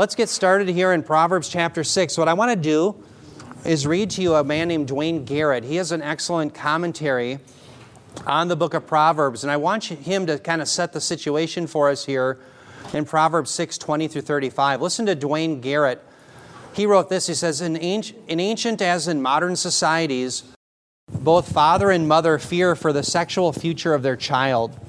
let's get started here in Proverbs chapter 6. What I want to do is read to you a man named Duane Garrett. He has an excellent commentary on the book of Proverbs, and I want him to kind of set the situation for us here in Proverbs 6 20 through 35. Listen to Duane Garrett. He wrote this He says, In ancient as in modern societies, both father and mother fear for the sexual future of their child.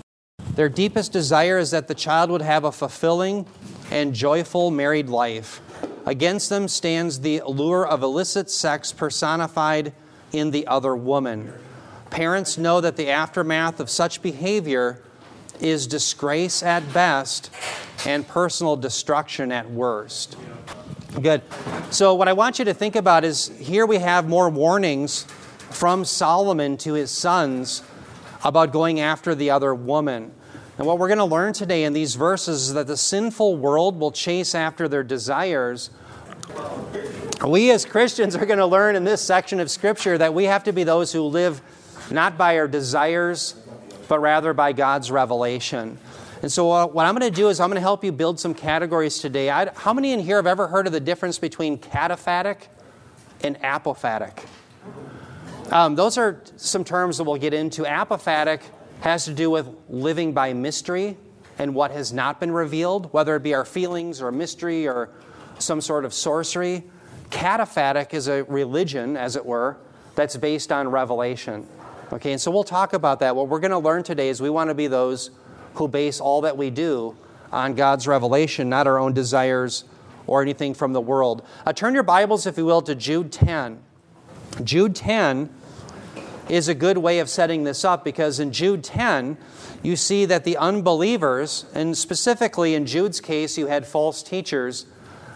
Their deepest desire is that the child would have a fulfilling and joyful married life. Against them stands the allure of illicit sex personified in the other woman. Parents know that the aftermath of such behavior is disgrace at best and personal destruction at worst. Good. So, what I want you to think about is here we have more warnings from Solomon to his sons about going after the other woman. And what we're going to learn today in these verses is that the sinful world will chase after their desires. We as Christians are going to learn in this section of Scripture that we have to be those who live not by our desires, but rather by God's revelation. And so, uh, what I'm going to do is I'm going to help you build some categories today. I, how many in here have ever heard of the difference between cataphatic and apophatic? Um, those are some terms that we'll get into. Apophatic has to do with living by mystery and what has not been revealed, whether it be our feelings or mystery or some sort of sorcery. Cataphatic is a religion, as it were, that's based on revelation. Okay, and so we'll talk about that. What we're going to learn today is we want to be those who base all that we do on God's revelation, not our own desires or anything from the world. Uh, turn your Bibles, if you will, to Jude 10. Jude 10 is a good way of setting this up because in Jude 10, you see that the unbelievers, and specifically in Jude's case, you had false teachers,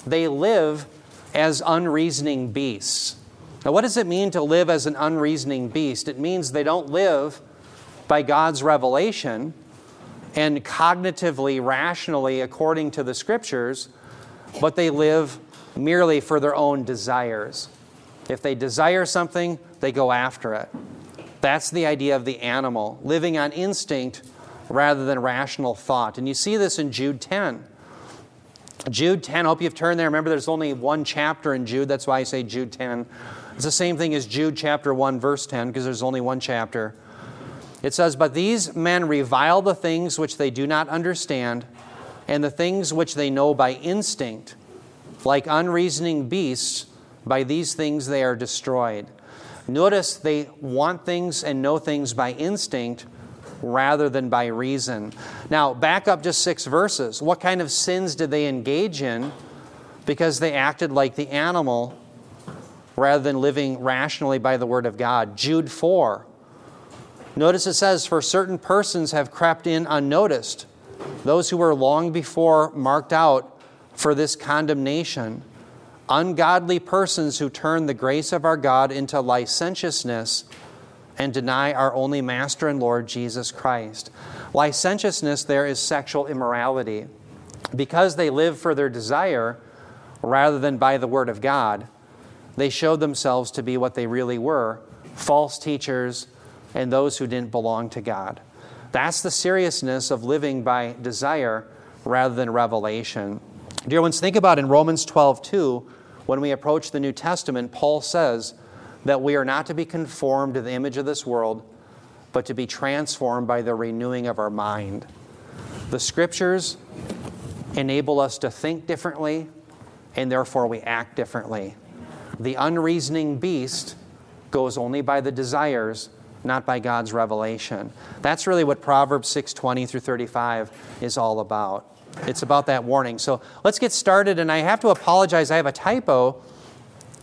they live as unreasoning beasts. Now, what does it mean to live as an unreasoning beast? It means they don't live by God's revelation and cognitively, rationally, according to the scriptures, but they live merely for their own desires. If they desire something, they go after it. That's the idea of the animal, living on instinct rather than rational thought. And you see this in Jude 10. Jude 10, I hope you've turned there. Remember, there's only one chapter in Jude. That's why I say Jude 10. It's the same thing as Jude chapter 1, verse 10, because there's only one chapter. It says, But these men revile the things which they do not understand, and the things which they know by instinct. Like unreasoning beasts, by these things they are destroyed. Notice they want things and know things by instinct rather than by reason. Now, back up just six verses. What kind of sins did they engage in? Because they acted like the animal rather than living rationally by the Word of God. Jude 4. Notice it says, For certain persons have crept in unnoticed, those who were long before marked out for this condemnation ungodly persons who turn the grace of our God into licentiousness and deny our only Master and Lord Jesus Christ. Licentiousness there is sexual immorality. Because they live for their desire rather than by the Word of God, they showed themselves to be what they really were false teachers and those who didn't belong to God. That's the seriousness of living by desire rather than revelation. Dear ones, think about in Romans 12, 2, when we approach the New Testament, Paul says that we are not to be conformed to the image of this world, but to be transformed by the renewing of our mind. The scriptures enable us to think differently, and therefore we act differently. The unreasoning beast goes only by the desires, not by God's revelation. That's really what Proverbs 6:20 through 35 is all about. It's about that warning. So let's get started. And I have to apologize. I have a typo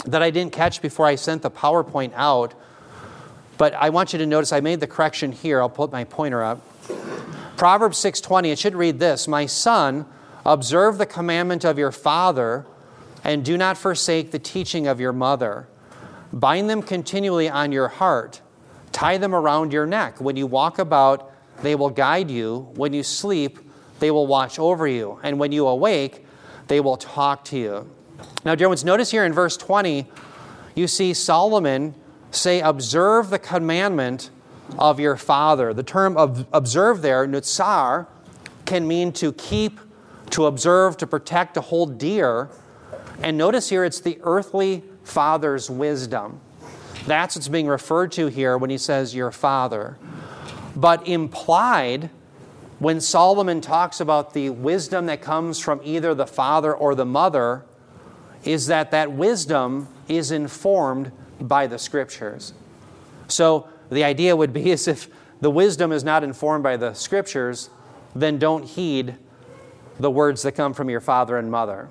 that I didn't catch before I sent the PowerPoint out. But I want you to notice I made the correction here. I'll put my pointer up. Proverbs 6:20 it should read this, "My son, observe the commandment of your father and do not forsake the teaching of your mother. Bind them continually on your heart, tie them around your neck. When you walk about, they will guide you. When you sleep, they will watch over you. And when you awake, they will talk to you. Now, dear ones, notice here in verse 20, you see Solomon say, Observe the commandment of your father. The term of observe there, nutsar, can mean to keep to observe, to protect, to hold dear. And notice here it's the earthly father's wisdom. That's what's being referred to here when he says your father. But implied, when Solomon talks about the wisdom that comes from either the father or the mother, is that that wisdom is informed by the scriptures. So the idea would be is if the wisdom is not informed by the scriptures, then don't heed the words that come from your father and mother.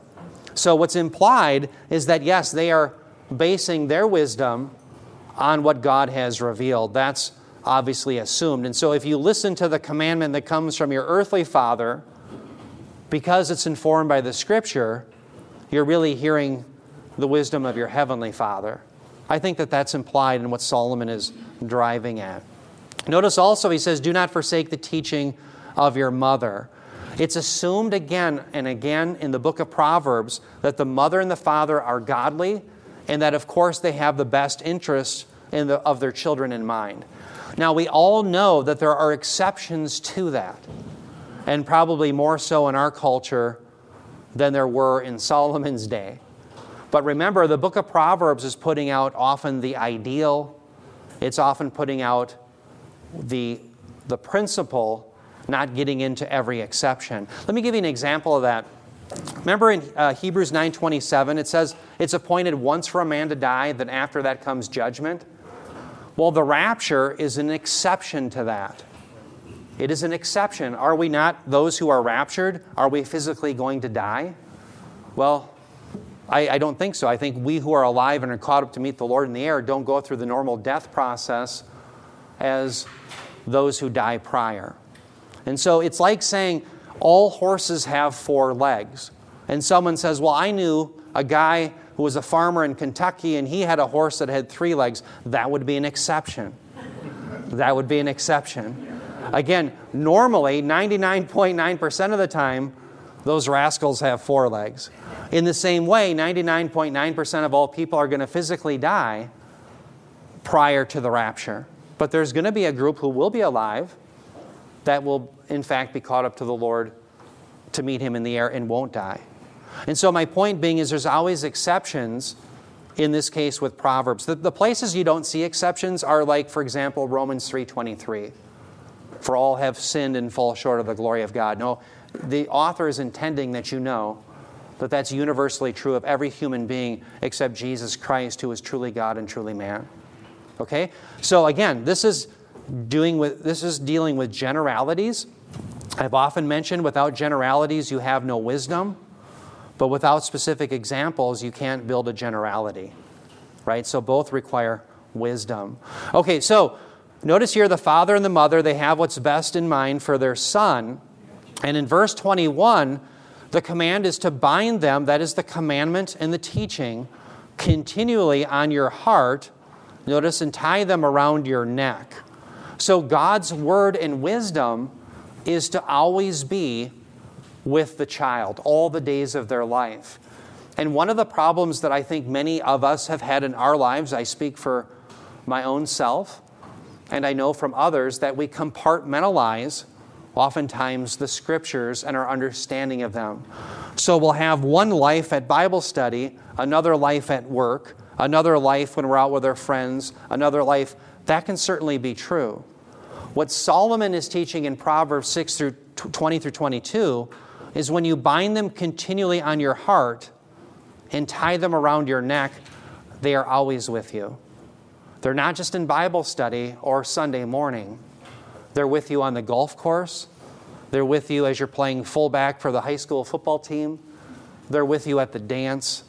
So what's implied is that yes, they are basing their wisdom on what God has revealed. That's obviously assumed. And so if you listen to the commandment that comes from your earthly father, because it's informed by the scripture, you're really hearing the wisdom of your heavenly father. I think that that's implied in what Solomon is driving at. Notice also he says, Do not forsake the teaching of your mother. It's assumed again and again in the book of Proverbs that the mother and the father are godly and that, of course, they have the best interests the, of their children in mind. Now, we all know that there are exceptions to that, and probably more so in our culture than there were in Solomon's day. But remember, the book of Proverbs is putting out often the ideal, it's often putting out the, the principle, not getting into every exception. Let me give you an example of that. Remember in uh, Hebrews 9:27 it says it's appointed once for a man to die then after that comes judgment. Well, the rapture is an exception to that. It is an exception. Are we not those who are raptured? Are we physically going to die? Well, I, I, don't think so. I think we who are alive and are caught up to meet the Lord in the air don't go through the normal death process as those who die prior. And so it's like saying all horses have four legs. And someone says, Well, I knew a guy who was a farmer in Kentucky and he had a horse that had three legs, that would be an exception. That would be an exception. Again, normally, 99.9% of the time, those rascals have four legs. In the same way, 99.9% of all people are going to physically die prior to the rapture. But there's going to be a group who will be alive that will, in fact, be caught up to the Lord to meet him in the air and won't die. And so my point being is there's always exceptions in this case with Proverbs. The, the places you don't see exceptions are like, for example, Romans 3.23. For all have sinned and fall short of the glory of God. No, the author is intending that you know that that's universally true of every human being except Jesus Christ, who is truly God and truly man. Okay? So again, this is doing with this is dealing with generalities. I've often mentioned without generalities you have no wisdom. But without specific examples, you can't build a generality, right? So both require wisdom. Okay, so notice here the father and the mother, they have what's best in mind for their son. And in verse 21, the command is to bind them, that is the commandment and the teaching, continually on your heart. Notice, and tie them around your neck. So God's word and wisdom is to always be with the child all the days of their life. And one of the problems that I think many of us have had in our lives, I speak for my own self, and I know from others that we compartmentalize oftentimes the scriptures and our understanding of them. So we'll have one life at Bible study, another life at work, another life when we're out with our friends, another life. That can certainly be true. What Solomon is teaching in Proverbs 6 through 20 through 22 is when you bind them continually on your heart and tie them around your neck, they are always with you. They're not just in Bible study or Sunday morning, they're with you on the golf course. They're with you as you're playing fullback for the high school football team. They're with you at the dance.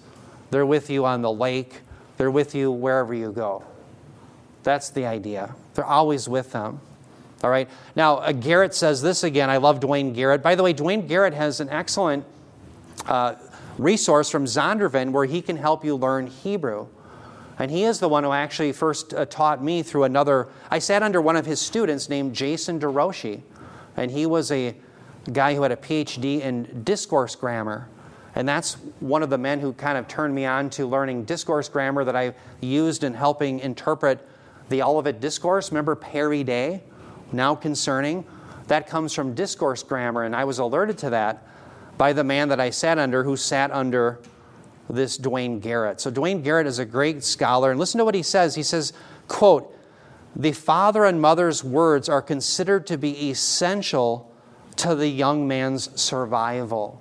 They're with you on the lake. They're with you wherever you go. That's the idea. They're always with them. All right. Now, uh, Garrett says this again. I love Duane Garrett. By the way, Duane Garrett has an excellent uh, resource from Zondervan where he can help you learn Hebrew. And he is the one who actually first uh, taught me through another. I sat under one of his students named Jason DeRoshi, and he was a guy who had a PhD in discourse grammar. And that's one of the men who kind of turned me on to learning discourse grammar that I used in helping interpret the Olivet Discourse. Remember peri de? Now concerning. That comes from discourse grammar, and I was alerted to that by the man that I sat under, who sat under this Duane Garrett. So Duane Garrett is a great scholar, and listen to what he says. He says, quote, the father and mother's words are considered to be essential to the young man's survival.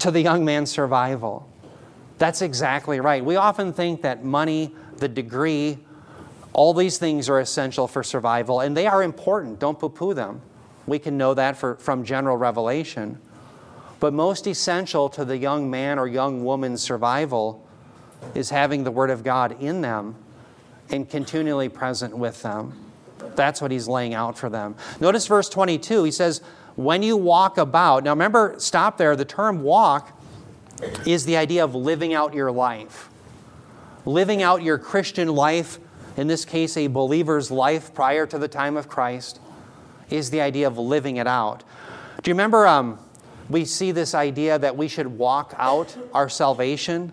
To the young man's survival. That's exactly right. We often think that money, the degree, all these things are essential for survival, and they are important. Don't poo poo them. We can know that for, from general revelation. But most essential to the young man or young woman's survival is having the Word of God in them and continually present with them. That's what he's laying out for them. Notice verse 22. He says, When you walk about, now remember, stop there. The term walk is the idea of living out your life. Living out your Christian life, in this case, a believer's life prior to the time of Christ, is the idea of living it out. Do you remember um, we see this idea that we should walk out our salvation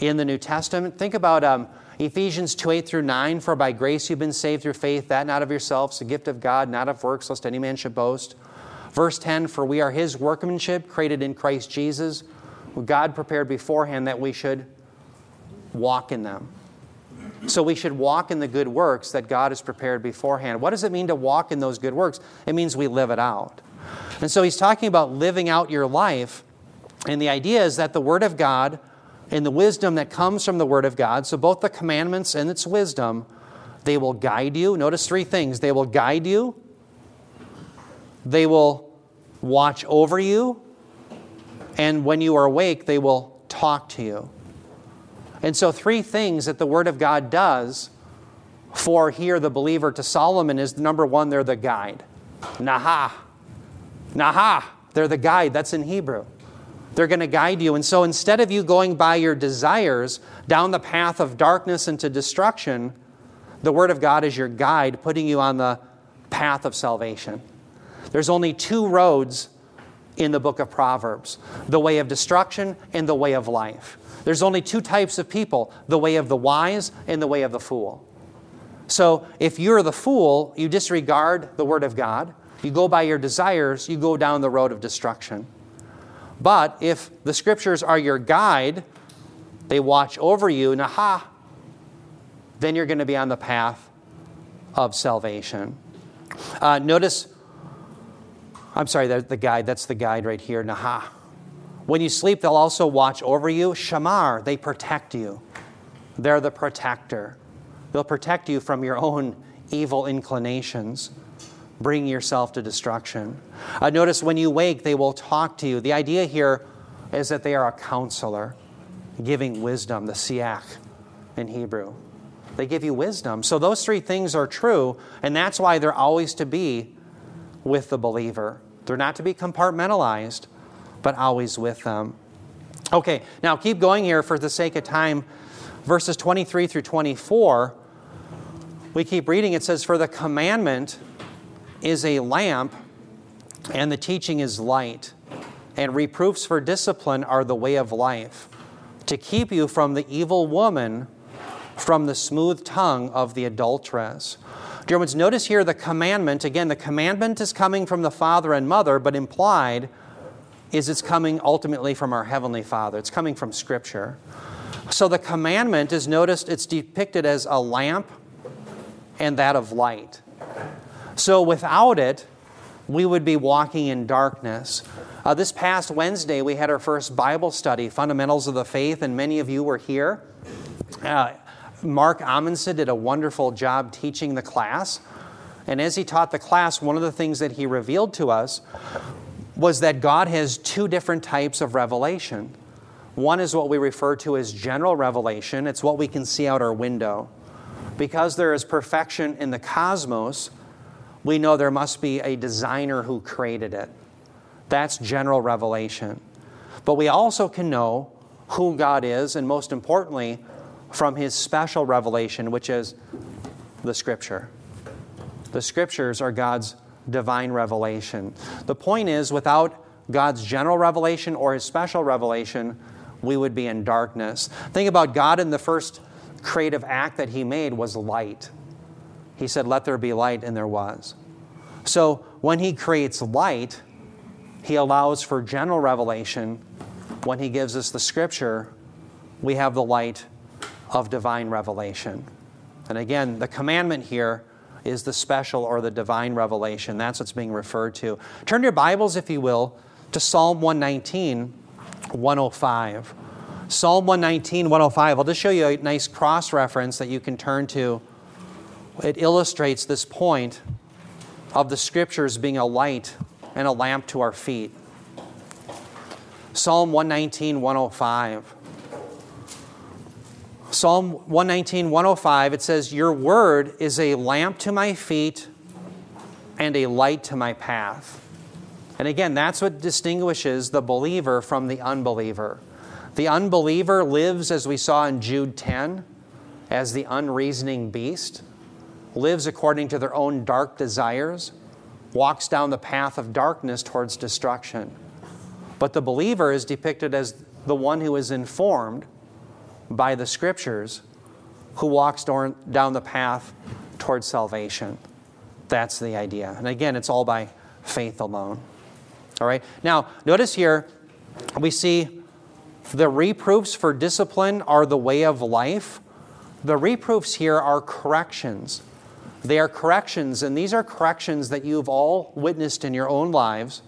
in the New Testament? Think about um, Ephesians 2 8 through 9 For by grace you've been saved through faith, that not of yourselves, the gift of God, not of works, lest any man should boast. Verse 10 For we are his workmanship, created in Christ Jesus, who God prepared beforehand that we should walk in them. So we should walk in the good works that God has prepared beforehand. What does it mean to walk in those good works? It means we live it out. And so he's talking about living out your life. And the idea is that the Word of God and the wisdom that comes from the Word of God, so both the commandments and its wisdom, they will guide you. Notice three things they will guide you, they will watch over you, and when you are awake, they will talk to you. And so, three things that the Word of God does for here the believer to Solomon is number one, they're the guide. Naha. Naha. They're the guide. That's in Hebrew. They're going to guide you. And so instead of you going by your desires down the path of darkness into destruction, the Word of God is your guide, putting you on the path of salvation. There's only two roads in the book of Proverbs the way of destruction and the way of life. There's only two types of people the way of the wise and the way of the fool. So if you're the fool, you disregard the Word of God, you go by your desires, you go down the road of destruction. But if the scriptures are your guide, they watch over you, naha, then you're going to be on the path of salvation. Uh, notice, I'm sorry, the guide, that's the guide right here, naha. When you sleep, they'll also watch over you. Shamar, they protect you. They're the protector. They'll protect you from your own evil inclinations bring yourself to destruction. Uh, notice when you wake, they will talk to you. The idea here is that they are a counselor giving wisdom, the siach in Hebrew. They give you wisdom. So those three things are true, and that's why they're always to be with the believer. They're not to be compartmentalized, but always with them. Okay, now keep going here for the sake of time. Verses 23 through 24, we keep reading. It says, For the commandment is a lamp, and the teaching is light. And reproofs for discipline are the way of life, to keep you from the evil woman, from the smooth tongue of the adulteress. Dear ones, notice here the commandment. Again, the commandment is coming from the father and mother, but implied is it's coming ultimately from our Heavenly Father. It's coming from Scripture. So the commandment is noticed, it's depicted as a lamp and that of light. So without it, we would be walking in darkness. Uh, this past Wednesday, we had our first Bible study, Fundamentals of the Faith, and many of you were here. Uh, Mark Amundsen did a wonderful job teaching the class. And as he taught the class, one of the things that he revealed to us was that God has two different types of revelation. One is what we refer to as general revelation, it's what we can see out our window. Because there is perfection in the cosmos, we know there must be a designer who created it. That's general revelation. But we also can know who God is, and most importantly, from his special revelation, which is the Scripture. The Scriptures are God's divine revelation. The point is, without God's general revelation or his special revelation, we would be in darkness. Think about God in the first creative act that he made was light. He said, Let there be light, and there was. So when he creates light, He allows for general revelation. When He gives us the scripture, we have the light of divine revelation. And again, the commandment here is the special or the divine revelation. That's what's being referred to. Turn your Bibles, if you will, to Psalm 119, 105. Psalm 119, 105. I'll just show you a nice cross reference that you can turn to. It illustrates this point of the scriptures being a light and a lamp to our feet. Psalm 119, 105. Psalm 119, 105, it says, Your word is a lamp to my feet and a light to my path. And again, that's what distinguishes the believer from the unbeliever. The unbeliever lives, as we saw in Jude 10, as the unreasoning beast, lives according to their own dark desires, walks down the path of darkness towards destruction. But the believer is depicted as the one who is informed by the scriptures who walks down the path towards salvation. That's the idea. And again, it's all by faith alone. All right. Now, notice here we see the reproofs for discipline are the way of life. The reproofs here are corrections. They are corrections, and these are corrections that you've all witnessed in your own lives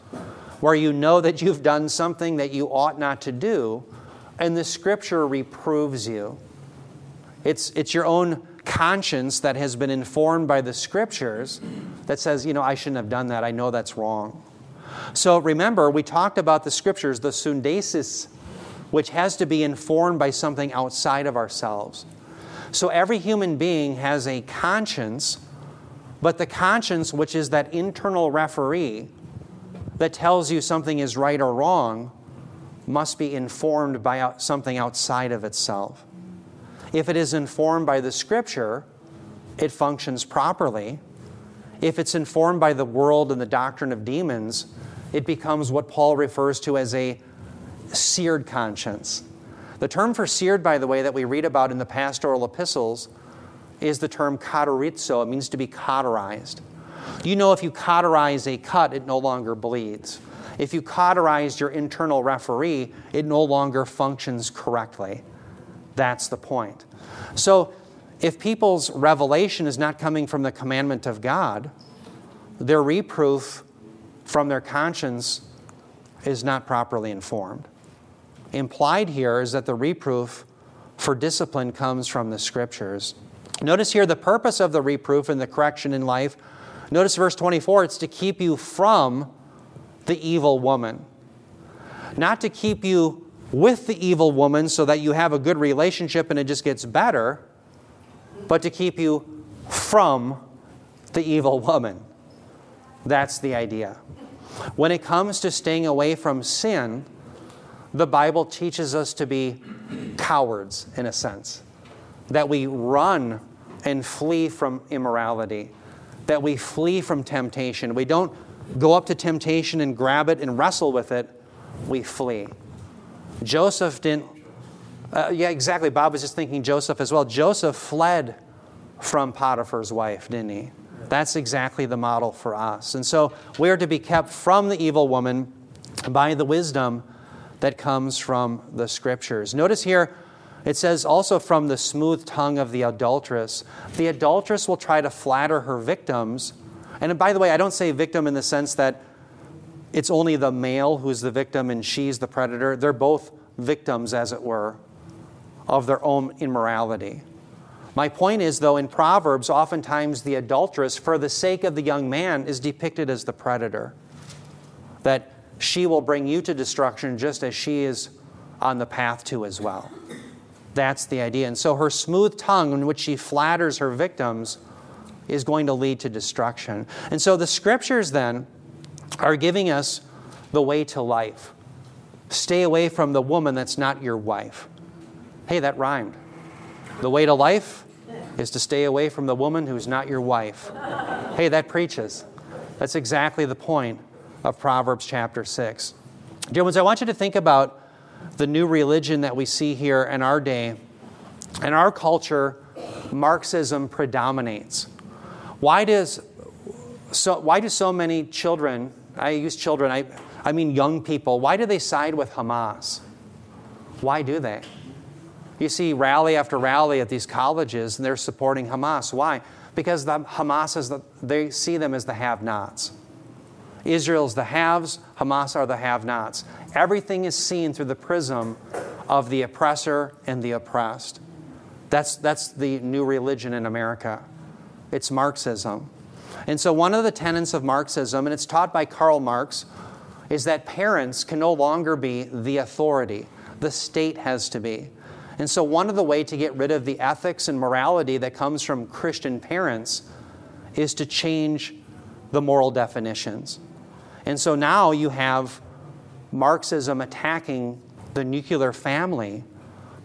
where you know that you've done something that you ought not to do, and the scripture reproves you. It's, it's your own conscience that has been informed by the scriptures that says, you know, I shouldn't have done that. I know that's wrong. So remember, we talked about the scriptures, the sundesis, which has to be informed by something outside of ourselves. So every human being has a conscience, but the conscience, which is that internal referee that tells you something is right or wrong, must be informed by something outside of itself. If it is informed by the scripture, it functions properly. If it's informed by the world and the doctrine of demons, it becomes what Paul refers to as a seared conscience. The term for seared, by the way, that we read about in the pastoral epistles is the term cauterizo. It means to be cauterized. You know, if you cauterize a cut, it no longer bleeds. If you cauterize your internal referee, it no longer functions correctly. That's the point. So, if people's revelation is not coming from the commandment of God, their reproof from their conscience is not properly informed. Implied here is that the reproof for discipline comes from the scriptures. Notice here the purpose of the reproof and the correction in life. Notice verse 24 it's to keep you from the evil woman. Not to keep you with the evil woman so that you have a good relationship and it just gets better, but to keep you from the evil woman. That's the idea. When it comes to staying away from sin, the Bible teaches us to be cowards in a sense, that we run and flee from immorality, that we flee from temptation. We don't go up to temptation and grab it and wrestle with it, we flee. Joseph didn't, uh, yeah, exactly. Bob was just thinking Joseph as well. Joseph fled from Potiphar's wife, didn't he? That's exactly the model for us. And so we are to be kept from the evil woman by the wisdom that comes from the scriptures. Notice here, it says also from the smooth tongue of the adulteress. The adulteress will try to flatter her victims and by the way, I don't say victim in the sense that it's only the male who's the victim and she's the predator. They're both victims, as it were, of their own immorality. My point is, though, in Proverbs, oftentimes the adulteress, for the sake of the young man, is depicted as the predator. That she will bring you to destruction just as she is on the path to as well. That's the idea. And so her smooth tongue, in which she flatters her victims, is going to lead to destruction. And so the scriptures then are giving us the way to life. Stay away from the woman that's not your wife. Hey, that rhymed. The way to life is to stay away from the woman who's not your wife. Hey, that preaches. That's exactly the point of Proverbs chapter 6. Dear ones, I want you to think about the new religion that we see here in our day. In our culture, Marxism predominates. Why does so why do so many children, I use children, I, I mean, young people, why do they side with Hamas? Why do they? You see rally after rally at these colleges, and they're supporting Hamas. Why? Because the Hamas is the, they see them as the have-nots. Israel's the haves, Hamas are the have-nots. Everything is seen through the prism of the oppressor and the oppressed. That's, that's the new religion in America. It's Marxism. And so, one of the tenets of Marxism, and it's taught by Karl Marx, is that parents can no longer be the authority. The state has to be. And so, one of the ways to get rid of the ethics and morality that comes from Christian parents is to change the moral definitions. And so now you have Marxism attacking the nuclear family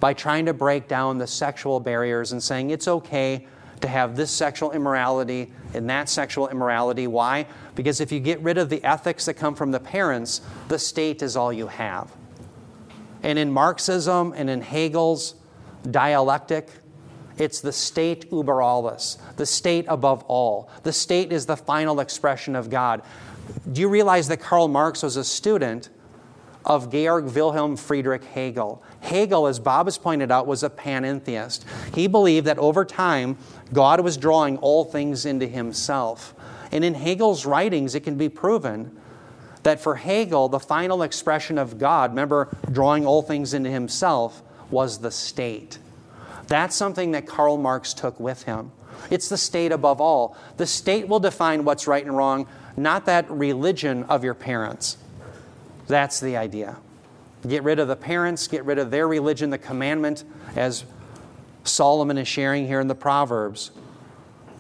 by trying to break down the sexual barriers and saying it's okay to have this sexual immorality and that sexual immorality. Why? Because if you get rid of the ethics that come from the parents, the state is all you have. And in Marxism and in Hegel's dialectic, it's the state über alles, the state above all. The state is the final expression of God. Do you realize that Karl Marx was a student of Georg Wilhelm Friedrich Hegel? Hegel, as Bob has pointed out, was a panentheist. He believed that over time, God was drawing all things into himself. And in Hegel's writings, it can be proven that for Hegel, the final expression of God, remember, drawing all things into himself, was the state. That's something that Karl Marx took with him. It's the state above all. The state will define what's right and wrong, not that religion of your parents. That's the idea. Get rid of the parents, get rid of their religion, the commandment, as Solomon is sharing here in the Proverbs,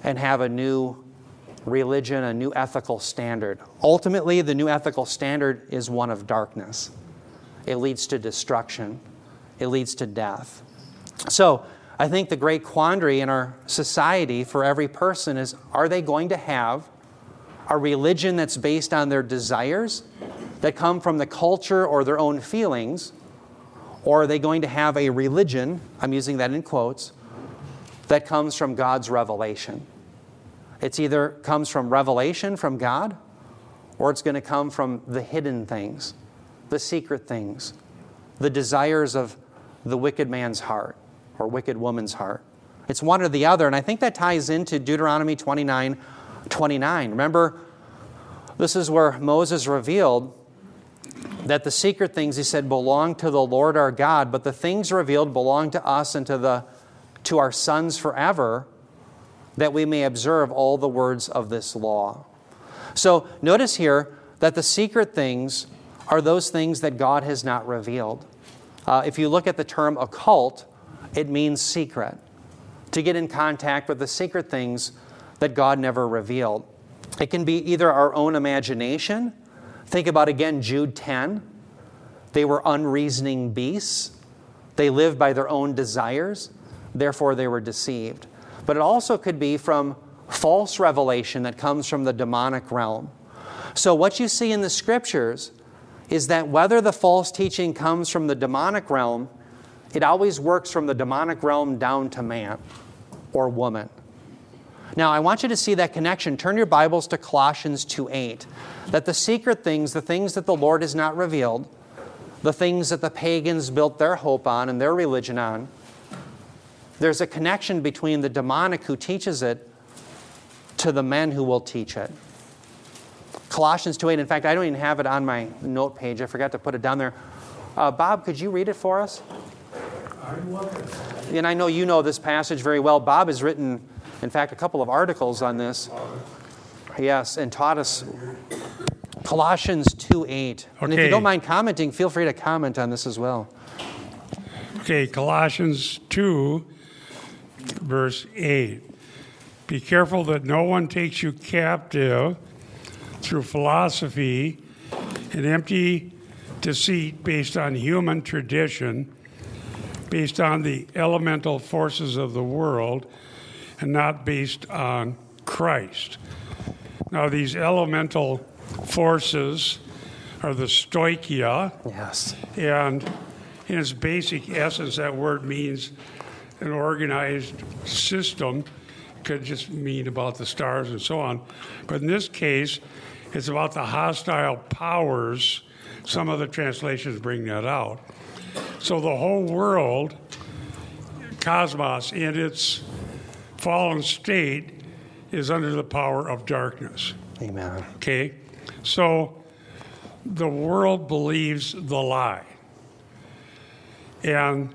and have a new religion, a new ethical standard. Ultimately, the new ethical standard is one of darkness. It leads to destruction, it leads to death. So, I think the great quandary in our society for every person is are they going to have a religion that's based on their desires that come from the culture or their own feelings? Or are they going to have a religion, I'm using that in quotes, that comes from God's revelation? It's either comes from revelation from God, or it's going to come from the hidden things, the secret things, the desires of the wicked man's heart or wicked woman's heart. It's one or the other, and I think that ties into Deuteronomy 29 29. Remember, this is where Moses revealed that the secret things, he said, belong to the Lord our God, but the things revealed belong to us and to, the, to our sons forever, that we may observe all the words of this law. So notice here that the secret things are those things that God has not revealed. Uh, if you look at the term occult, it means secret. To get in contact with the secret things that God never revealed. It can be either our own imagination. Think about again Jude 10. They were unreasoning beasts. They lived by their own desires, therefore, they were deceived. But it also could be from false revelation that comes from the demonic realm. So, what you see in the scriptures is that whether the false teaching comes from the demonic realm, it always works from the demonic realm down to man or woman. Now, I want you to see that connection. Turn your Bibles to Colossians 2 8. That the secret things, the things that the Lord has not revealed, the things that the pagans built their hope on and their religion on, there's a connection between the demonic who teaches it to the men who will teach it. Colossians 2 8. In fact, I don't even have it on my note page. I forgot to put it down there. Uh, Bob, could you read it for us? And I know you know this passage very well. Bob has written in fact, a couple of articles on this. Yes, and taught us Colossians 2 8. Okay. And if you don't mind commenting, feel free to comment on this as well. Okay, Colossians 2, verse 8. Be careful that no one takes you captive through philosophy and empty deceit based on human tradition, based on the elemental forces of the world and not based on Christ. Now, these elemental forces are the stoicheia. Yes. And in its basic essence, that word means an organized system. Could just mean about the stars and so on. But in this case, it's about the hostile powers Some other translations bring that out. So the whole world, cosmos, in its fallen state, is under the power of darkness. Amen. Okay? So the world believes the lie. And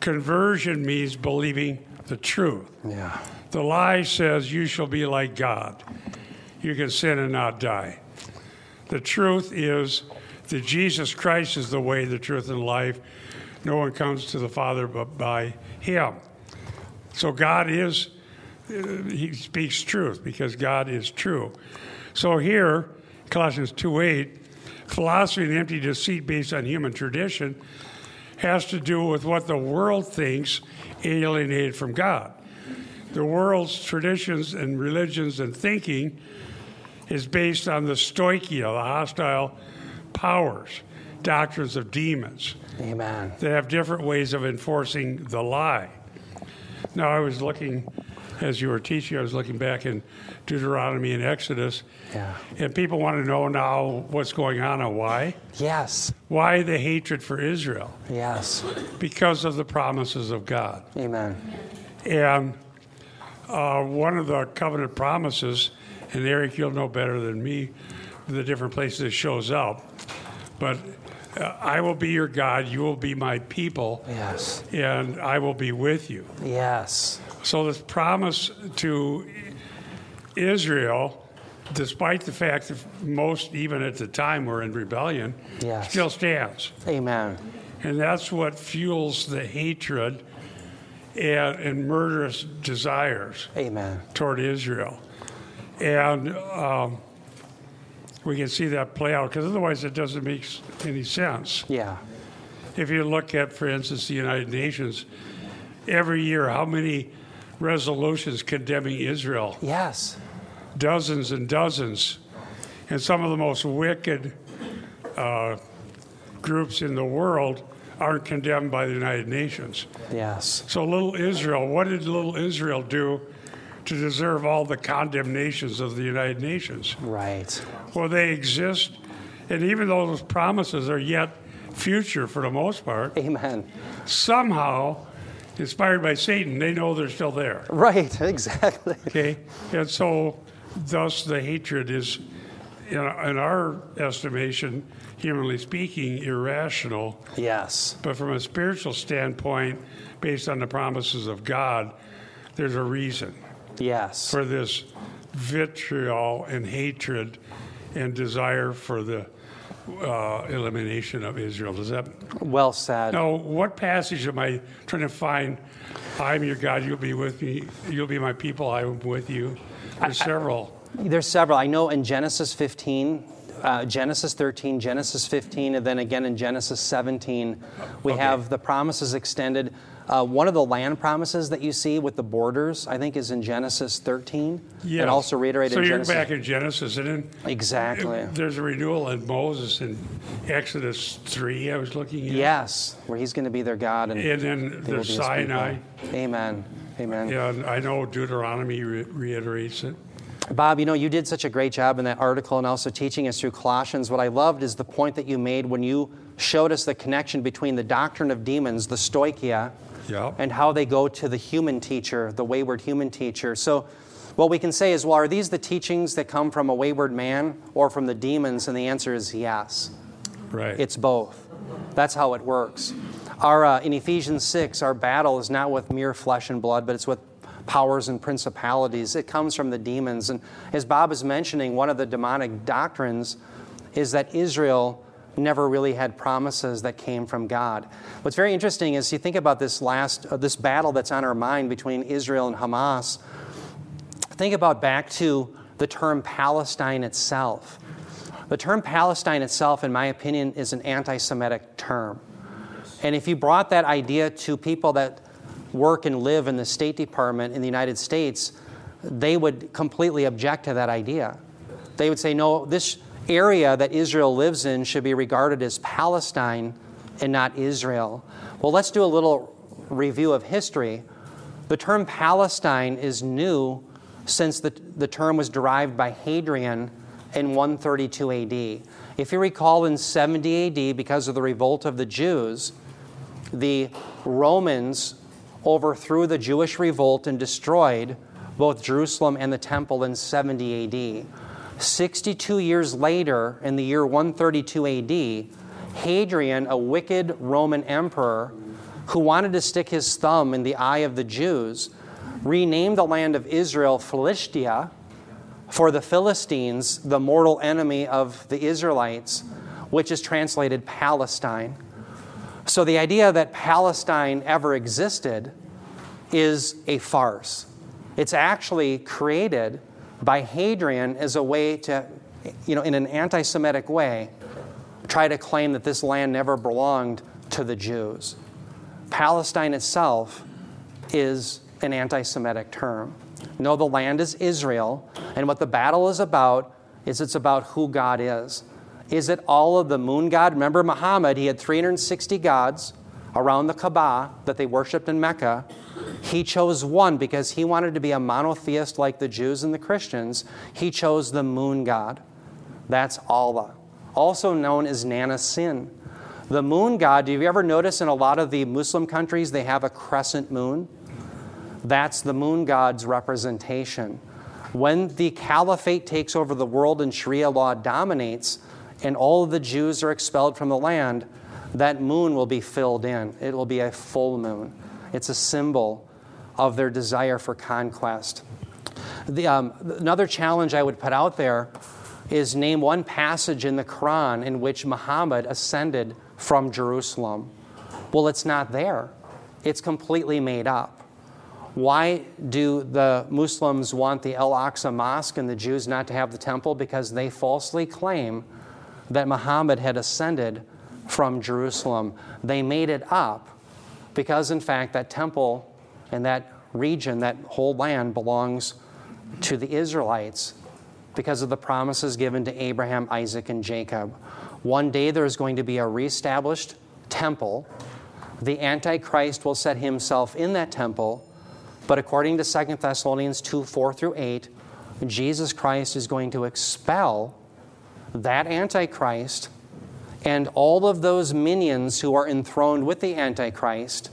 conversion means believing the truth. Yeah. The lie says you shall be like God. You can sin and not die. The truth is that Jesus Christ is the way, the truth, and life. No one comes to the Father but by Him. So God is, uh, He speaks truth because God is true. So here, Colossians 2 8, philosophy and empty deceit based on human tradition has to do with what the world thinks alienated from God. The world's traditions and religions and thinking is based on the stoicheia, the hostile powers, doctrines of demons. Amen. They have different ways of enforcing the lie. Now, I was looking, as you were teaching, I was looking back in Deuteronomy and Exodus, Yeah. and people want to know now what's going on and why. Yes. Why the hatred for Israel? Yes. Because of the promises of God. Amen. And uh, one of the covenant promises, and Eric, you'll know better than me the different places it shows up, but I will be your God, you will be my people, Yes. and I will be with you. Yes. So, this promise to Israel, despite the fact that most, even at the time, were in rebellion, Yes. still stands. Amen. And that's what fuels the hatred and, and murderous desires Amen. toward Israel. And um, we can see that play out because otherwise it doesn't make any sense. Yeah. If you look at, for instance, the United Nations, every year, how many resolutions condemning Israel? Yes. Dozens and dozens. And some of the most wicked uh, groups in the world aren't condemned by the United Nations. Yes. So, little Israel, what did little Israel do to deserve all the condemnations of the United Nations? Right. Well, they exist, and even though those promises are yet future for the most part, Amen. somehow, inspired by Satan, they know they're still there. Right. Exactly. Okay? And so, thus, the hatred is, in, in our estimation, humanly speaking, irrational. Yes. But from a spiritual standpoint, based on the promises of God, there's a reason Yes. for this vitriol and hatred and desire for the uh, elimination of Israel. Does that? Well said. Now, what passage am I trying to find? I'm your God. You'll be with me. You'll be my people. I am with you. There's several. There's several. I know in Genesis 15, uh, Genesis 13, Genesis 15, and then again in Genesis 17, we Okay. have the promises extended. Uh, one of the land promises that you see with the borders, I think, is in Genesis 13, Yes. and also reiterated So in you're Genesis. back in Genesis, and then Exactly. there's a renewal in Moses in Exodus three. I was looking at. Yes, where he's going to be their God, and And then they will be there's his people. Sinai. Amen. Amen. And I know Deuteronomy re- reiterates it. Bob, you know, you did such a great job in that article and also teaching us through Colossians. What I loved is the point that you made when you showed us the connection between the doctrine of demons, the stoicheia, Yep. and how they go to the human teacher, the wayward human teacher. So, what we can say is, well, are these the teachings that come from a wayward man or from the demons? And the answer is yes. Right. It's both. That's how it works. Our, uh, in Ephesians 6, our battle is not with mere flesh and blood, but it's with powers and principalities. It comes from the demons. And as Bob is mentioning, one of the demonic doctrines is that Israel never really had promises that came from God. What's very interesting is you think about this last, uh, this battle that's on our mind between Israel and Hamas. Think about back to the term Palestine itself. The term Palestine itself, in my opinion, is an anti Semitic term. And if you brought that idea to people that work and live in the State Department in the United States, they would completely object to that idea. They would say, no, this area that Israel lives in should be regarded as Palestine and not Israel. Well, let's do a little review of history. The term Palestine is new since the, the term was derived by Hadrian in 132 AD. If you recall, in 70 AD, because of the revolt of the Jews, the Romans overthrew the Jewish revolt and destroyed both Jerusalem and the temple in 70 AD. 62 years later, in the year 132 AD, Hadrian, a wicked Roman emperor who wanted to stick his thumb in the eye of the Jews, renamed the land of Israel Philistia for the Philistines, the mortal enemy of the Israelites, which is translated Palestine. So the idea that Palestine ever existed is a farce. It's actually created by Hadrian as a way to, you know, in an anti Semitic way, try to claim that this land never belonged to the Jews. Palestine itself is an anti Semitic term. No, the land is Israel, and what the battle is about is it's about who God is. Is it all of the moon god? Remember Muhammad, he had 360 gods around the Kaaba that they worshiped in Mecca. He chose one because he wanted to be a monotheist like the Jews and the Christians. He chose the moon god. That's Allah, also known as Nana Sin. The moon god, do you ever notice in a lot of the Muslim countries they have a crescent moon? That's the moon god's representation. When the caliphate takes over the world and Sharia law dominates, and all of the Jews are expelled from the land, that moon will be filled in. It will be a full moon. It's a symbol of their desire for conquest. The, um, another challenge I would put out there is name one passage in the Quran in which Muhammad ascended from Jerusalem. Well, it's not there, it's completely made up. Why do the Muslims want the Al Aqsa Mosque and the Jews not to have the temple? Because they falsely claim that Muhammad had ascended from Jerusalem. They made it up because, in fact, that temple and that region, that whole land, belongs to the Israelites because of the promises given to Abraham, Isaac, and Jacob. One day there is going to be a reestablished temple. The Antichrist will set himself in that temple, but according to 2 Thessalonians 2 4 through 8, Jesus Christ is going to expel that Antichrist and all of those minions who are enthroned with the Antichrist,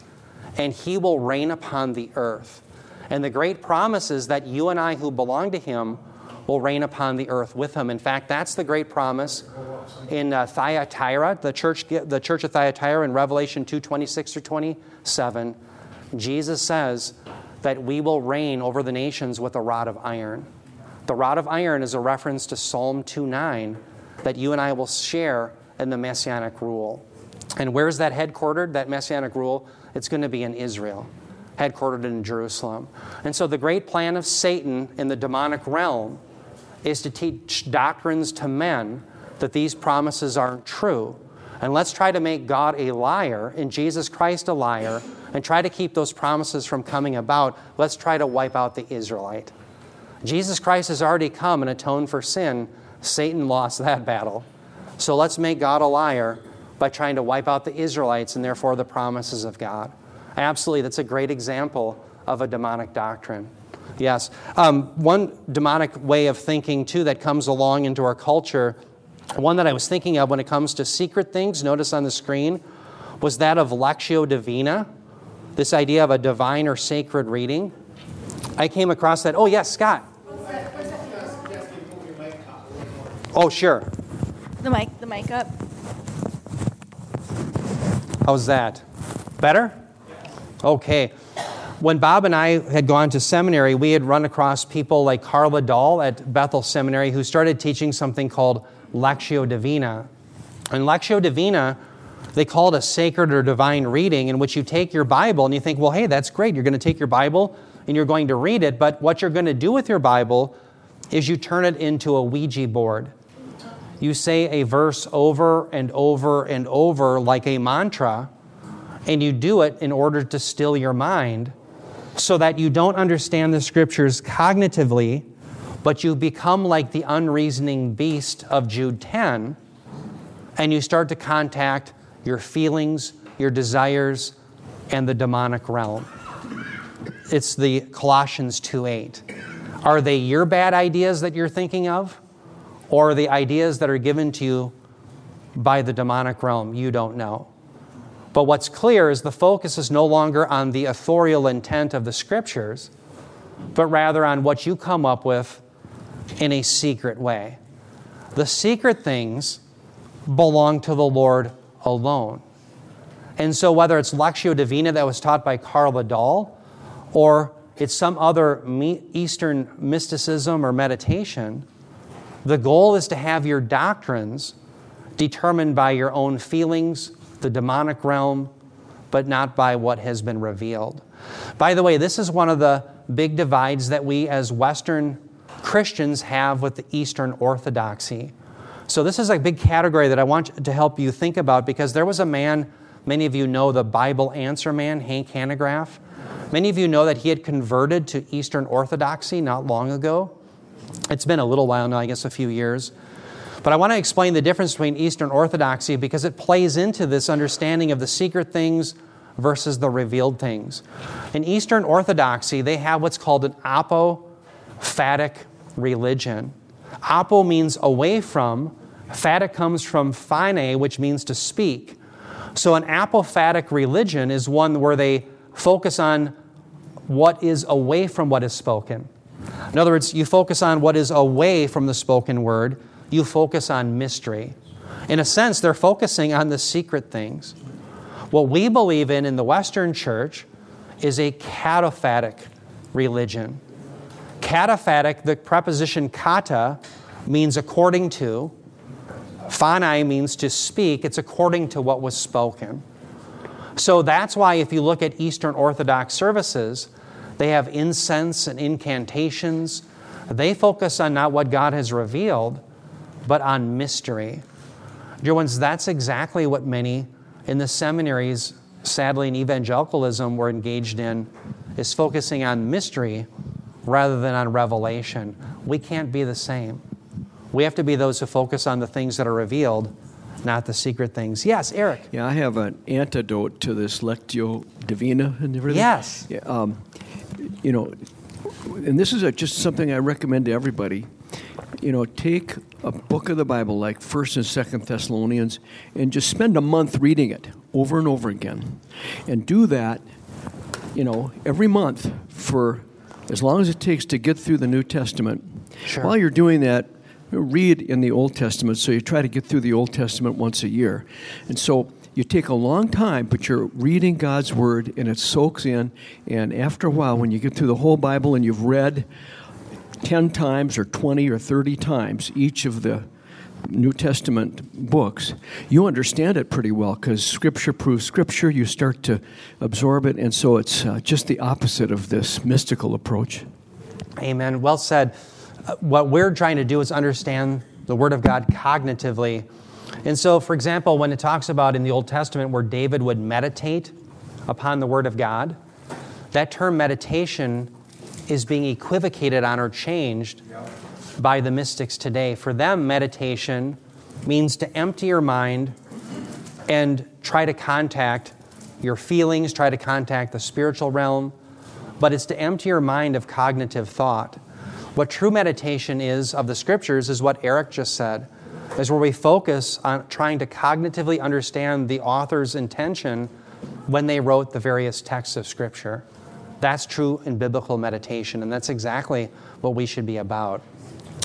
and he will reign upon the earth. And the great promise is that you and I who belong to him will reign upon the earth with him. In fact, that's the great promise in uh, Thyatira, the church, the church of Thyatira in Revelation 2 26 through 27. Jesus says that we will reign over the nations with a rod of iron. The rod of iron is a reference to Psalm 2 9 that you and I will share in the Messianic rule. And where's that headquartered, that Messianic rule? It's going to be in Israel, headquartered in Jerusalem. And so the great plan of Satan in the demonic realm is to teach doctrines to men that these promises aren't true. And let's try to make God a liar and Jesus Christ a liar and try to keep those promises from coming about. Let's try to wipe out the Israelite. Jesus Christ has already come and atoned for sin. Satan lost that battle. So let's make God a liar by trying to wipe out the Israelites and therefore the promises of God. Absolutely, that's a great example of a demonic doctrine. Yes. Um, one demonic way of thinking, too, that comes along into our culture, one that I was thinking of when it comes to secret things, notice on the screen, was that of Lectio Divina, this idea of a divine or sacred reading. I came across that. Oh, yes, Scott. Oh, sure. The mic, the mic up. How's that? Better? Okay. When Bob and I had gone to seminary, we had run across people like Carla Dahl at Bethel Seminary who started teaching something called Lectio Divina. And Lectio Divina, they call it a sacred or divine reading in which you take your Bible and you think, well, hey, that's great. You're going to take your Bible and you're going to read it, but what you're going to do with your Bible is you turn it into a Ouija board you say a verse over and over and over like a mantra, and you do it in order to still your mind so that you don't understand the scriptures cognitively, but you become like the unreasoning beast of Jude 10, and you start to contact your feelings, your desires, and the demonic realm. It's the Colossians 2 8. Are they your bad ideas that you're thinking of? Or the ideas that are given to you by the demonic realm, you don't know. But what's clear is the focus is no longer on the authorial intent of the scriptures, but rather on what you come up with in a secret way. The secret things belong to the Lord alone. And so, whether it's Lectio Divina that was taught by Karl Dahl, or it's some other Eastern mysticism or meditation, the goal is to have your doctrines determined by your own feelings, the demonic realm, but not by what has been revealed. By the way, this is one of the big divides that we as Western Christians have with the Eastern Orthodoxy. So, this is a big category that I want to help you think about because there was a man, many of you know the Bible answer man, Hank Hanegraaff. Many of you know that he had converted to Eastern Orthodoxy not long ago. It's been a little while now, I guess a few years. But I want to explain the difference between Eastern Orthodoxy because it plays into this understanding of the secret things versus the revealed things. In Eastern Orthodoxy, they have what's called an apophatic religion. Apo means away from, phatic comes from phine, which means to speak. So an apophatic religion is one where they focus on what is away from what is spoken. In other words, you focus on what is away from the spoken word, you focus on mystery. In a sense, they're focusing on the secret things. What we believe in in the Western church is a cataphatic religion. Cataphatic, the preposition kata means according to. Phani means to speak. It's according to what was spoken. So that's why if you look at Eastern Orthodox services, they have incense and incantations. They focus on not what God has revealed, but on mystery. Dear ones, that's exactly what many in the seminaries, sadly in evangelicalism, were engaged in, is focusing on mystery rather than on revelation. We can't be the same. We have to be those who focus on the things that are revealed, not the secret things. Yes, Eric. Yeah, I have an antidote to this Lectio Divina and everything. Yes. Yeah, um, you know, and this is a, just something I recommend to everybody. You know, take a book of the Bible like First and Second Thessalonians, and just spend a month reading it over and over again, and do that. You know, every month for as long as it takes to get through the New Testament. Sure. While you're doing that, read in the Old Testament. So you try to get through the Old Testament once a year, and so you take a long time, but you're reading God's Word and it soaks in. And after a while, when you get through the whole Bible and you've read 10 times or 20 or 30 times each of the New Testament books, you understand it pretty well because Scripture proves Scripture. You start to absorb it, and so it's uh, just the opposite of this mystical approach. Amen. Well said. Uh, what we're trying to do is understand the Word of God cognitively and so, for example, when it talks about in the Old Testament where David would meditate upon the Word of God, that term meditation is being equivocated on or changed by the mystics today. For them, meditation means to empty your mind and try to contact your feelings, try to contact the spiritual realm, but it's to empty your mind of cognitive thought. What true meditation is of the scriptures is what Eric just said is where we focus on trying to cognitively understand the author's intention when they wrote the various texts of Scripture. That's true in biblical meditation, and that's exactly what we should be about.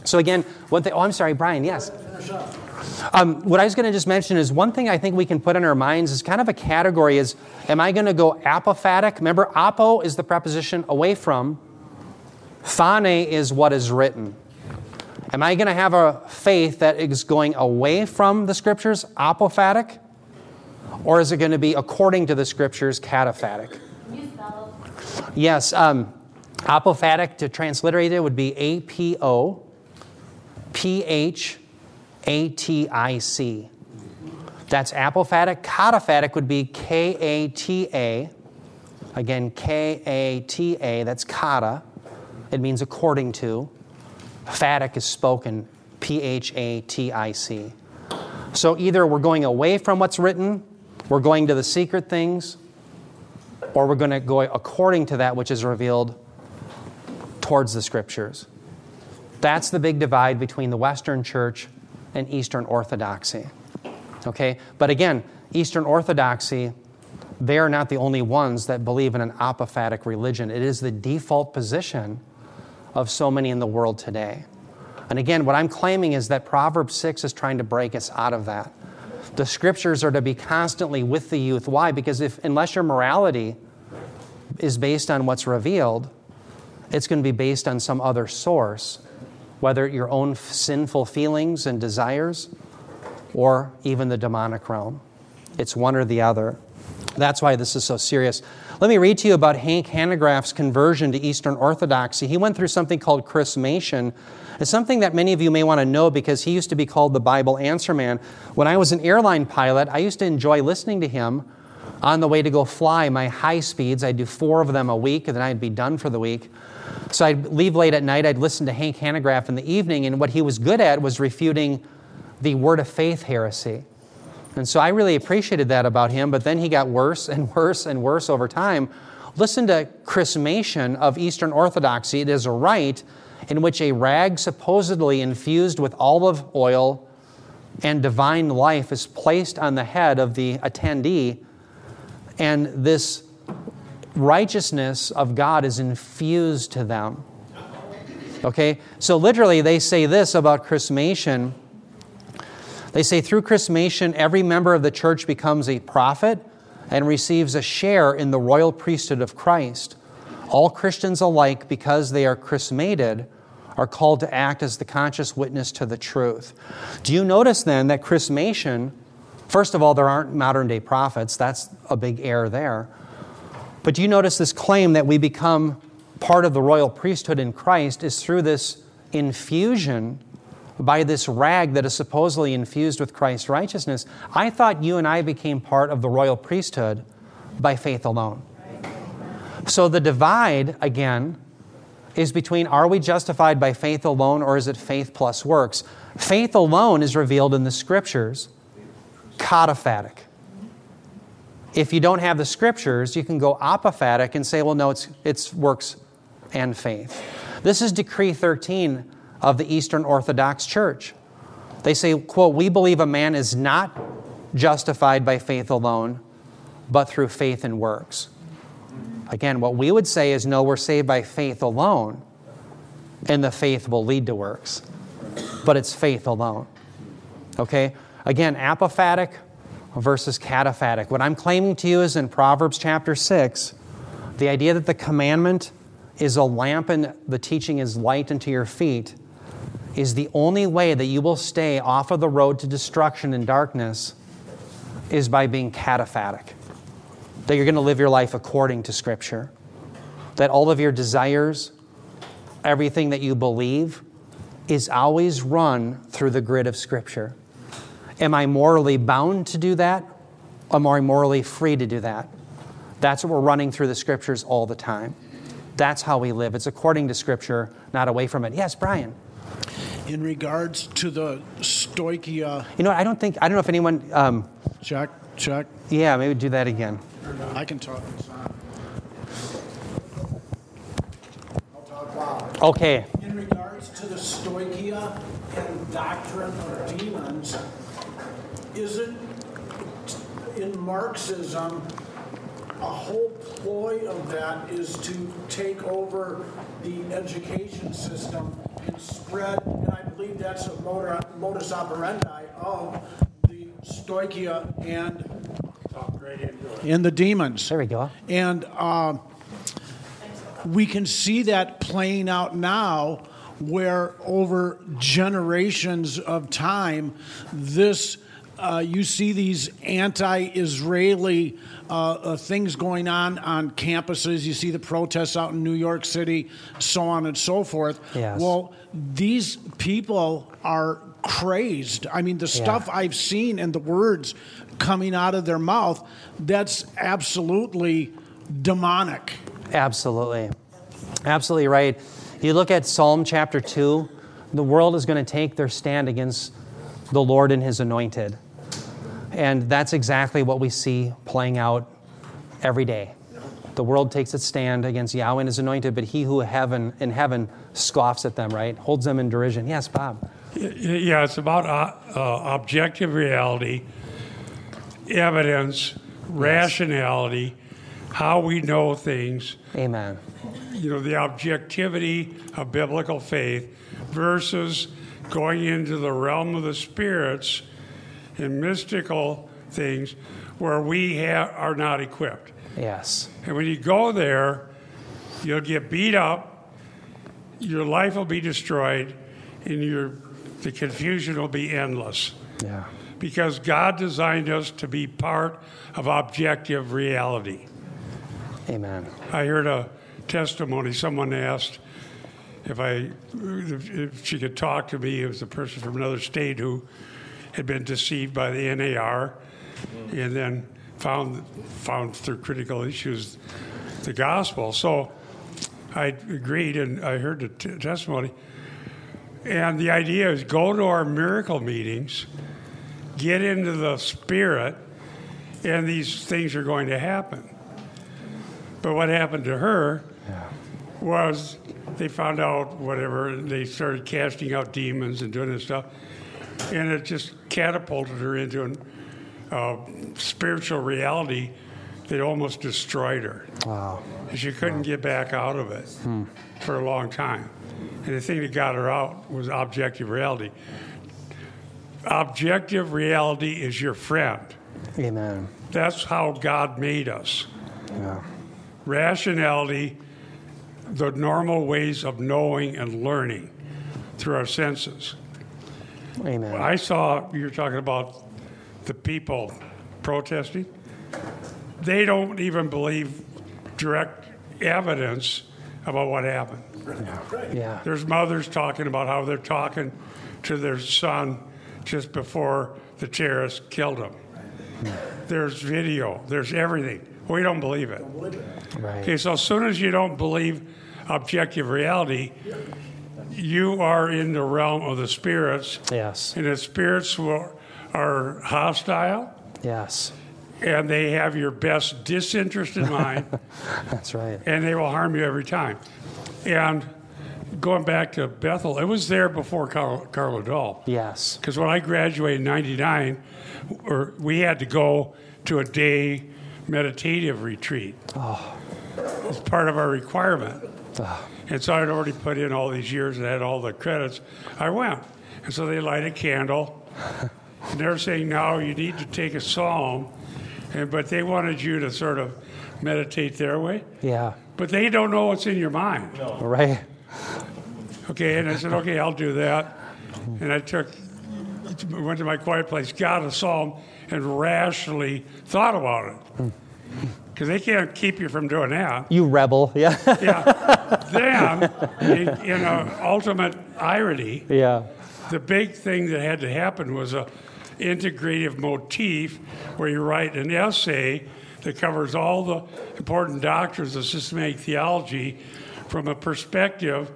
So, again, one thing, oh, I'm sorry, Brian, yes. Um, what I was going to just mention is one thing I think we can put in our minds is kind of a category is am I going to go apophatic? Remember, apo is the preposition away from, phane is what is written. Am I going to have a faith that is going away from the scriptures, apophatic? Or is it going to be according to the scriptures, cataphatic? Yes, um, apophatic to transliterate it would be A P O P H A T I C. That's apophatic. Cataphatic would be K A T A. Again, K A T A, that's kata. It means according to. Phatic is spoken, P H A T I C. So either we're going away from what's written, we're going to the secret things, or we're going to go according to that which is revealed towards the scriptures. That's the big divide between the Western church and Eastern Orthodoxy. Okay? But again, Eastern Orthodoxy, they are not the only ones that believe in an apophatic religion. It is the default position of so many in the world today. And again, what I'm claiming is that Proverbs 6 is trying to break us out of that. The scriptures are to be constantly with the youth. Why? Because if unless your morality is based on what's revealed, it's going to be based on some other source, whether your own sinful feelings and desires or even the demonic realm. It's one or the other. That's why this is so serious. Let me read to you about Hank Hanegraaff's conversion to Eastern Orthodoxy. He went through something called chrismation. It's something that many of you may want to know because he used to be called the Bible answer man. When I was an airline pilot, I used to enjoy listening to him on the way to go fly my high speeds. I'd do four of them a week, and then I'd be done for the week. So I'd leave late at night. I'd listen to Hank Hanegraaff in the evening, and what he was good at was refuting the word of faith heresy. And so I really appreciated that about him, but then he got worse and worse and worse over time. Listen to chrismation of Eastern Orthodoxy. It is a rite in which a rag supposedly infused with olive oil and divine life is placed on the head of the attendee, and this righteousness of God is infused to them. Okay? So literally, they say this about chrismation they say through chrismation, every member of the church becomes a prophet and receives a share in the royal priesthood of Christ. All Christians alike, because they are chrismated, are called to act as the conscious witness to the truth. Do you notice then that chrismation, first of all, there aren't modern day prophets, that's a big error there. But do you notice this claim that we become part of the royal priesthood in Christ is through this infusion by this rag that is supposedly infused with Christ's righteousness, I thought you and I became part of the royal priesthood by faith alone. So the divide, again, is between are we justified by faith alone or is it faith plus works? Faith alone is revealed in the scriptures, cataphatic. If you don't have the scriptures, you can go apophatic and say, well, no, it's, it's works and faith. This is Decree 13 of the Eastern Orthodox Church. They say, quote, we believe a man is not justified by faith alone, but through faith and works. Again, what we would say is no, we're saved by faith alone, and the faith will lead to works. But it's faith alone. Okay? Again, apophatic versus cataphatic. What I'm claiming to you is in Proverbs chapter 6, the idea that the commandment is a lamp and the teaching is light unto your feet is the only way that you will stay off of the road to destruction and darkness is by being cataphatic. That you're going to live your life according to Scripture. That all of your desires, everything that you believe, is always run through the grid of Scripture. Am I morally bound to do that? Am I morally free to do that? That's what we're running through the Scriptures all the time. That's how we live. It's according to Scripture, not away from it. Yes, Brian in regards to the stoicheia. You know, I don't think I don't know if anyone. Um, check, check. Yeah, maybe do that again. I can talk. Okay. In regards to the stoicheia and doctrine of demons, is it in Marxism? A whole ploy of that is to take over the education system and spread, and I believe that's a modus operandi of the Stoicheia and and the demons. There we go. And uh, we can see that playing out now, where over generations of time, this uh, you see these anti-Israeli uh, uh, things going on on campuses. You see the protests out in New York City, so on and so forth. Yes. Well, these people are crazed. I mean, the stuff yeah. I've seen and the words coming out of their mouth, that's absolutely demonic. Absolutely. Absolutely right. You look at Psalm chapter 2, the world is going to take their stand against the Lord and his anointed. And that's exactly what we see playing out every day. The world takes its stand against Yahweh and his anointed, but he who heaven in heaven scoffs at them, right? Holds them in derision. Yes, Bob. Yeah, it's about uh, uh, objective reality evidence, rationality, how we know things, Amen. you know, the objectivity of biblical faith versus going into the realm of the spirits and mystical things where we ha- are not equipped. Yes. And when you go there, you'll get beat up, your life will be destroyed, and your, the confusion will be endless. Yeah. Because God designed us to be part of objective reality. Amen. I heard a testimony. Someone asked if I, if she could talk to me. It was a person from another state who had been deceived by the NAR, and then found found through critical issues the gospel. So I agreed, and I heard the t- testimony. And the idea is go to our miracle meetings, get into the spirit, and these things are going to happen. But what happened to her was they found out whatever, and they started casting out demons and doing this stuff, and it just catapulted her into a uh, spiritual reality that almost destroyed her. Wow. And she couldn't get back out of it for a long time. And the thing that got her out was objective reality. Objective reality is your friend. Amen. That's how God made us. Yeah. Rationality, the normal ways of knowing and learning through our senses. Amen. I saw you were talking about the people protesting. They don't even believe direct evidence about what happened. Yeah. yeah. There's mothers talking about how they're talking to their son just before the terrorists killed him. There's video, there's everything. We don't believe it. Right. Okay, so as soon as you don't believe objective reality, you are in the realm of the spirits, Yes. and the spirits will, are hostile, Yes. and they have your best disinterest in mind, That's right. and they will harm you every time. And going back to Bethel, it was there before Carl, Carlo Dahl. Yes. Because when I graduated in '99, or we had to go to a day meditative retreat. Oh. It's part of our requirement. Ah. And so I'd already put in all these years and had all the credits. I went. And so they light a candle. And they're saying, now you need to take a psalm. And, but they wanted you to sort of meditate their way. Yeah. But they don't know what's in your mind. No. Right. Okay, and I said, okay, I'll do that. And I took, went to my quiet place, got a psalm, and rationally thought about it. Hmm. Because they can't keep you from doing that. You rebel. Yeah. Yeah. then, in, in a ultimate irony, yeah. the big thing that had to happen was a integrative motif where you write an essay that covers all the important doctrines of systematic theology from a perspective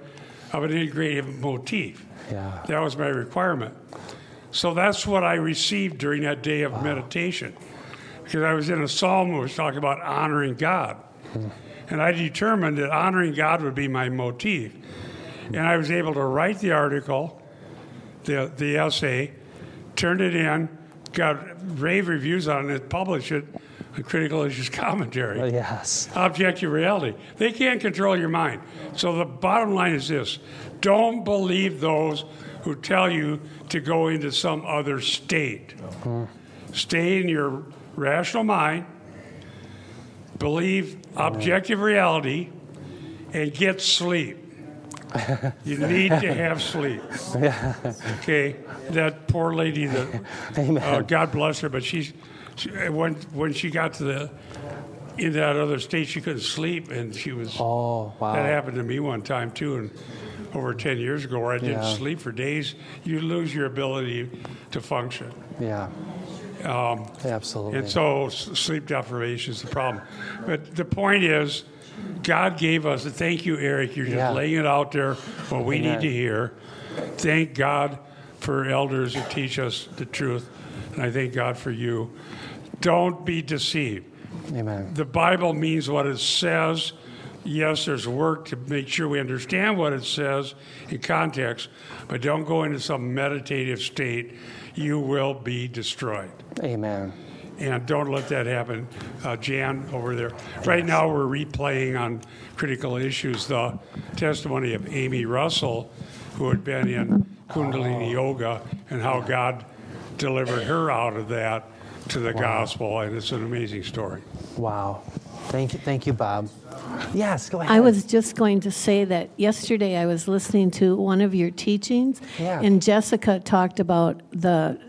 of an integrative motif. Yeah. That was my requirement. So that's what I received during that day of meditation. Because I was in a psalm that was talking about honoring God. And I determined that honoring God would be my motif. And I was able to write the article, the, the essay, turned it in, got rave reviews on it, published it, a critical issues commentary. Oh, yes. Objective reality. They can't control your mind. So the bottom line is this don't believe those who tell you to go into some other state. Mm-hmm. Stay in your rational mind, believe objective reality, and get sleep. You need to have sleep. Okay, that poor lady that uh, God bless her, but she's she, when when she got to the in that other state, she couldn't sleep, and she was. Oh, wow. That happened to me one time too, and over ten years ago, where I didn't Yeah. sleep for days. You lose your ability to function, Yeah. Um, Absolutely. and so s- sleep deprivation is the problem. But the point is, God gave us. And thank you, Eric. You're just Yeah. laying it out there. What we Amen. need to hear. Thank God for elders who teach us the truth, and I thank God for you. Don't be deceived. Amen. The Bible means what it says. Yes, there's work to make sure we understand what it says in context, but don't go into some meditative state. You will be destroyed. Amen. And don't let that happen. Uh, Jan over there. Right now, we're replaying on critical issues the testimony of Amy Russell, who had been in Kundalini Yoga, and how God delivered her out of that to the gospel. And it's an amazing story. Wow. Thank you, thank you, Bob. Yes, go ahead. I was just going to say that yesterday I was listening to one of your teachings, Yeah. and Jessica talked about the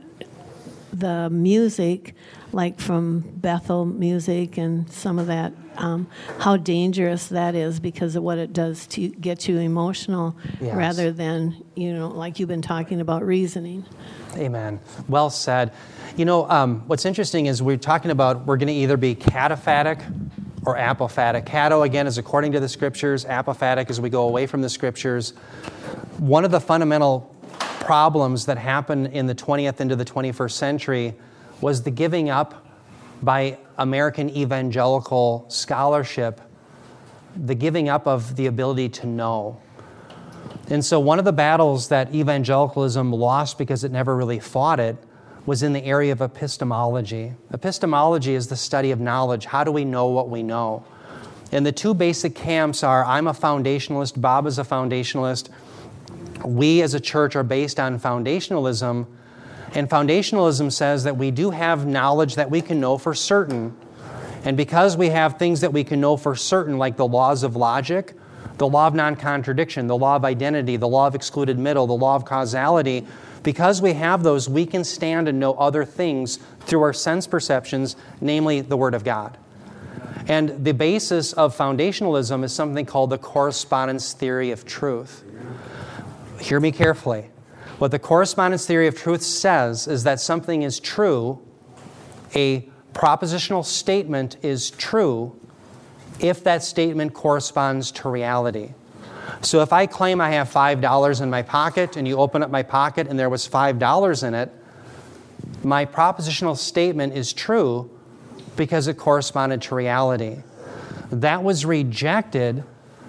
the music, like from Bethel music and some of that, um, how dangerous that is because of what it does to get you emotional, Yes. rather than you know, like you've been talking about reasoning. Amen. Well said. You know, um, what's interesting is we're talking about we're going to either be cataphatic or apophatic. Kata, again, is according to the scriptures, apophatic as we go away from the scriptures. One of the fundamental problems that happened in the 20th into the 21st century was the giving up by American evangelical scholarship, the giving up of the ability to know. And so, one of the battles that evangelicalism lost because it never really fought it was in the area of epistemology. Epistemology is the study of knowledge. How do we know what we know? And the two basic camps are I'm a foundationalist, Bob is a foundationalist. We as a church are based on foundationalism. And foundationalism says that we do have knowledge that we can know for certain. And because we have things that we can know for certain, like the laws of logic, the law of non contradiction, the law of identity, the law of excluded middle, the law of causality, because we have those, we can stand and know other things through our sense perceptions, namely the Word of God. And the basis of foundationalism is something called the correspondence theory of truth. Hear me carefully. What the correspondence theory of truth says is that something is true, a propositional statement is true, if that statement corresponds to reality. So if I claim I have $5 in my pocket and you open up my pocket and there was $5 in it, my propositional statement is true because it corresponded to reality. That was rejected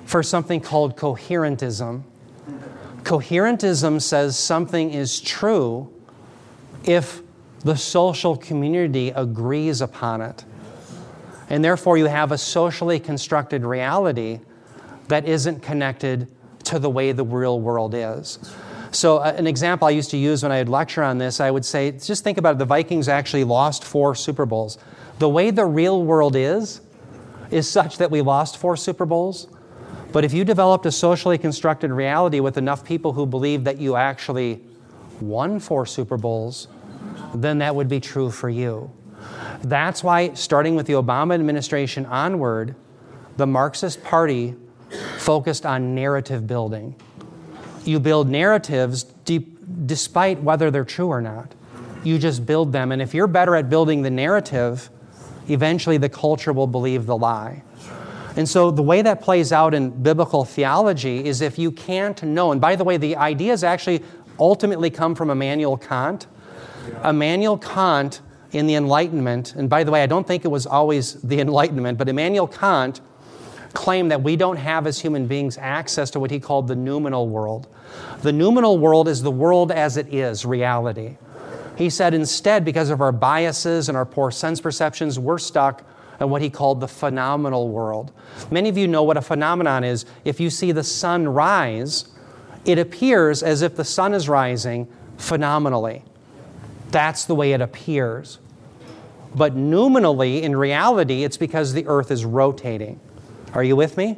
for something called coherentism. Coherentism says something is true if the social community agrees upon it. And therefore, you have a socially constructed reality that isn't connected to the way the real world is. So, uh, an example I used to use when I would lecture on this, I would say, just think about it. The Vikings actually lost four Super Bowls. The way the real world is, is such that we lost four Super Bowls. But if you developed a socially constructed reality with enough people who believe that you actually won four Super Bowls, then that would be true for you. That's why, starting with the Obama administration onward, the Marxist Party focused on narrative building. You build narratives deep, despite whether they're true or not. You just build them. And if you're better at building the narrative, eventually the culture will believe the lie. And so the way that plays out in biblical theology is if you can't know, and by the way, the ideas actually ultimately come from Immanuel Kant. Immanuel Kant in the Enlightenment, and by the way, I don't think it was always the Enlightenment, but Immanuel Kant claimed that we don't have as human beings access to what he called the noumenal world. The noumenal world is the world as it is, reality. He said instead, because of our biases and our poor sense perceptions, we're stuck in what he called the phenomenal world. Many of you know what a phenomenon is. If you see the sun rise, it appears as if the sun is rising phenomenally. That's the way it appears. But noumenally, in reality, it's because the earth is rotating. Are you with me?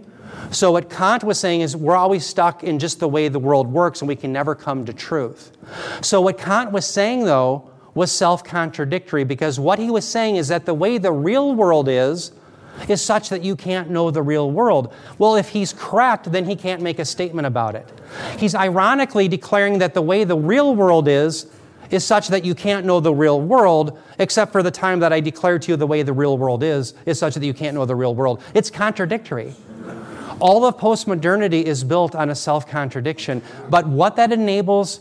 So, what Kant was saying is we're always stuck in just the way the world works and we can never come to truth. So, what Kant was saying, though, was self contradictory because what he was saying is that the way the real world is, is such that you can't know the real world. Well, if he's correct, then he can't make a statement about it. He's ironically declaring that the way the real world is, is such that you can't know the real world, except for the time that I declare to you the way the real world is, is such that you can't know the real world. It's contradictory. All of postmodernity is built on a self contradiction. But what that enables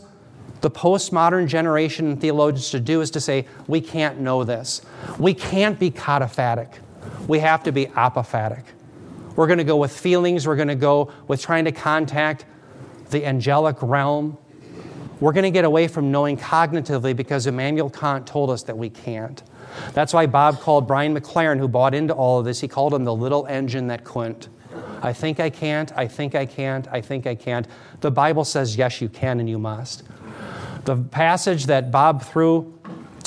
the postmodern generation and theologians to do is to say, we can't know this. We can't be cataphatic. We have to be apophatic. We're going to go with feelings, we're going to go with trying to contact the angelic realm. We're going to get away from knowing cognitively because Immanuel Kant told us that we can't. That's why Bob called Brian McLaren, who bought into all of this, he called him the little engine that couldn't. I think I can't, I think I can't, I think I can't. The Bible says, yes, you can and you must. The passage that Bob threw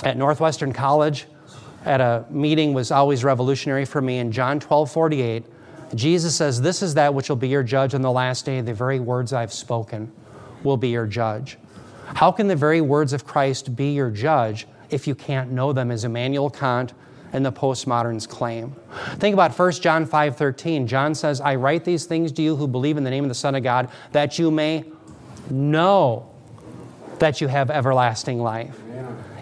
at Northwestern College at a meeting was always revolutionary for me. In John 12 48, Jesus says, This is that which will be your judge on the last day. The very words I've spoken will be your judge. How can the very words of Christ be your judge if you can't know them, as Immanuel Kant and the postmoderns claim? Think about 1 John 5 13. John says, I write these things to you who believe in the name of the Son of God, that you may know that you have everlasting life.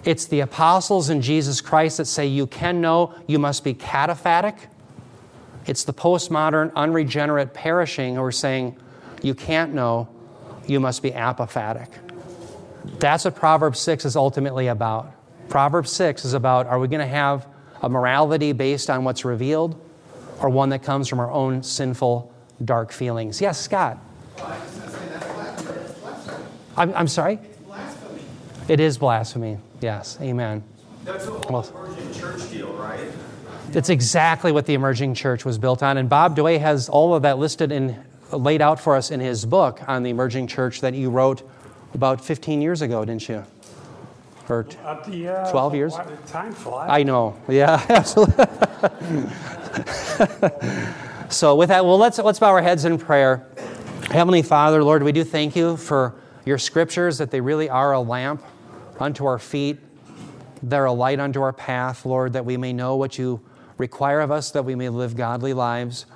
It's the apostles and Jesus Christ that say you can know, you must be cataphatic. It's the postmodern, unregenerate, perishing who are saying you can't know, you must be apophatic. That's what Proverbs 6 is ultimately about. Proverbs 6 is about are we going to have a morality based on what's revealed or one that comes from our own sinful, dark feelings? Yes, Scott. I'm, I'm sorry? It is blasphemy. Yes. Amen. That's whole emerging church deal, right? It's exactly what the emerging church was built on. And Bob DeWaay has all of that listed and laid out for us in his book on the emerging church that you wrote about 15 years ago, didn't you? Or t- the, uh, 12 years? Time fly. I know. Yeah, absolutely. so with that, well, let's let's bow our heads in prayer. Heavenly Father, Lord, we do thank you for your scriptures that they really are a lamp unto our feet. They're a light unto our path, Lord, that we may know what you require of us, that we may live godly lives.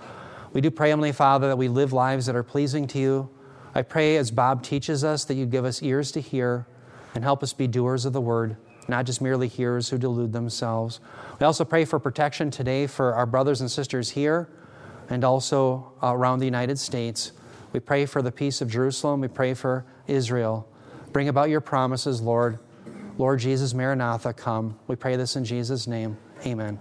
We do pray, Heavenly Father, that we live lives that are pleasing to you. I pray, as Bob teaches us, that you give us ears to hear and help us be doers of the word, not just merely hearers who delude themselves. We also pray for protection today for our brothers and sisters here and also around the United States. We pray for the peace of Jerusalem. We pray for Israel. Bring about your promises, Lord. Lord Jesus, Maranatha, come. We pray this in Jesus' name. Amen.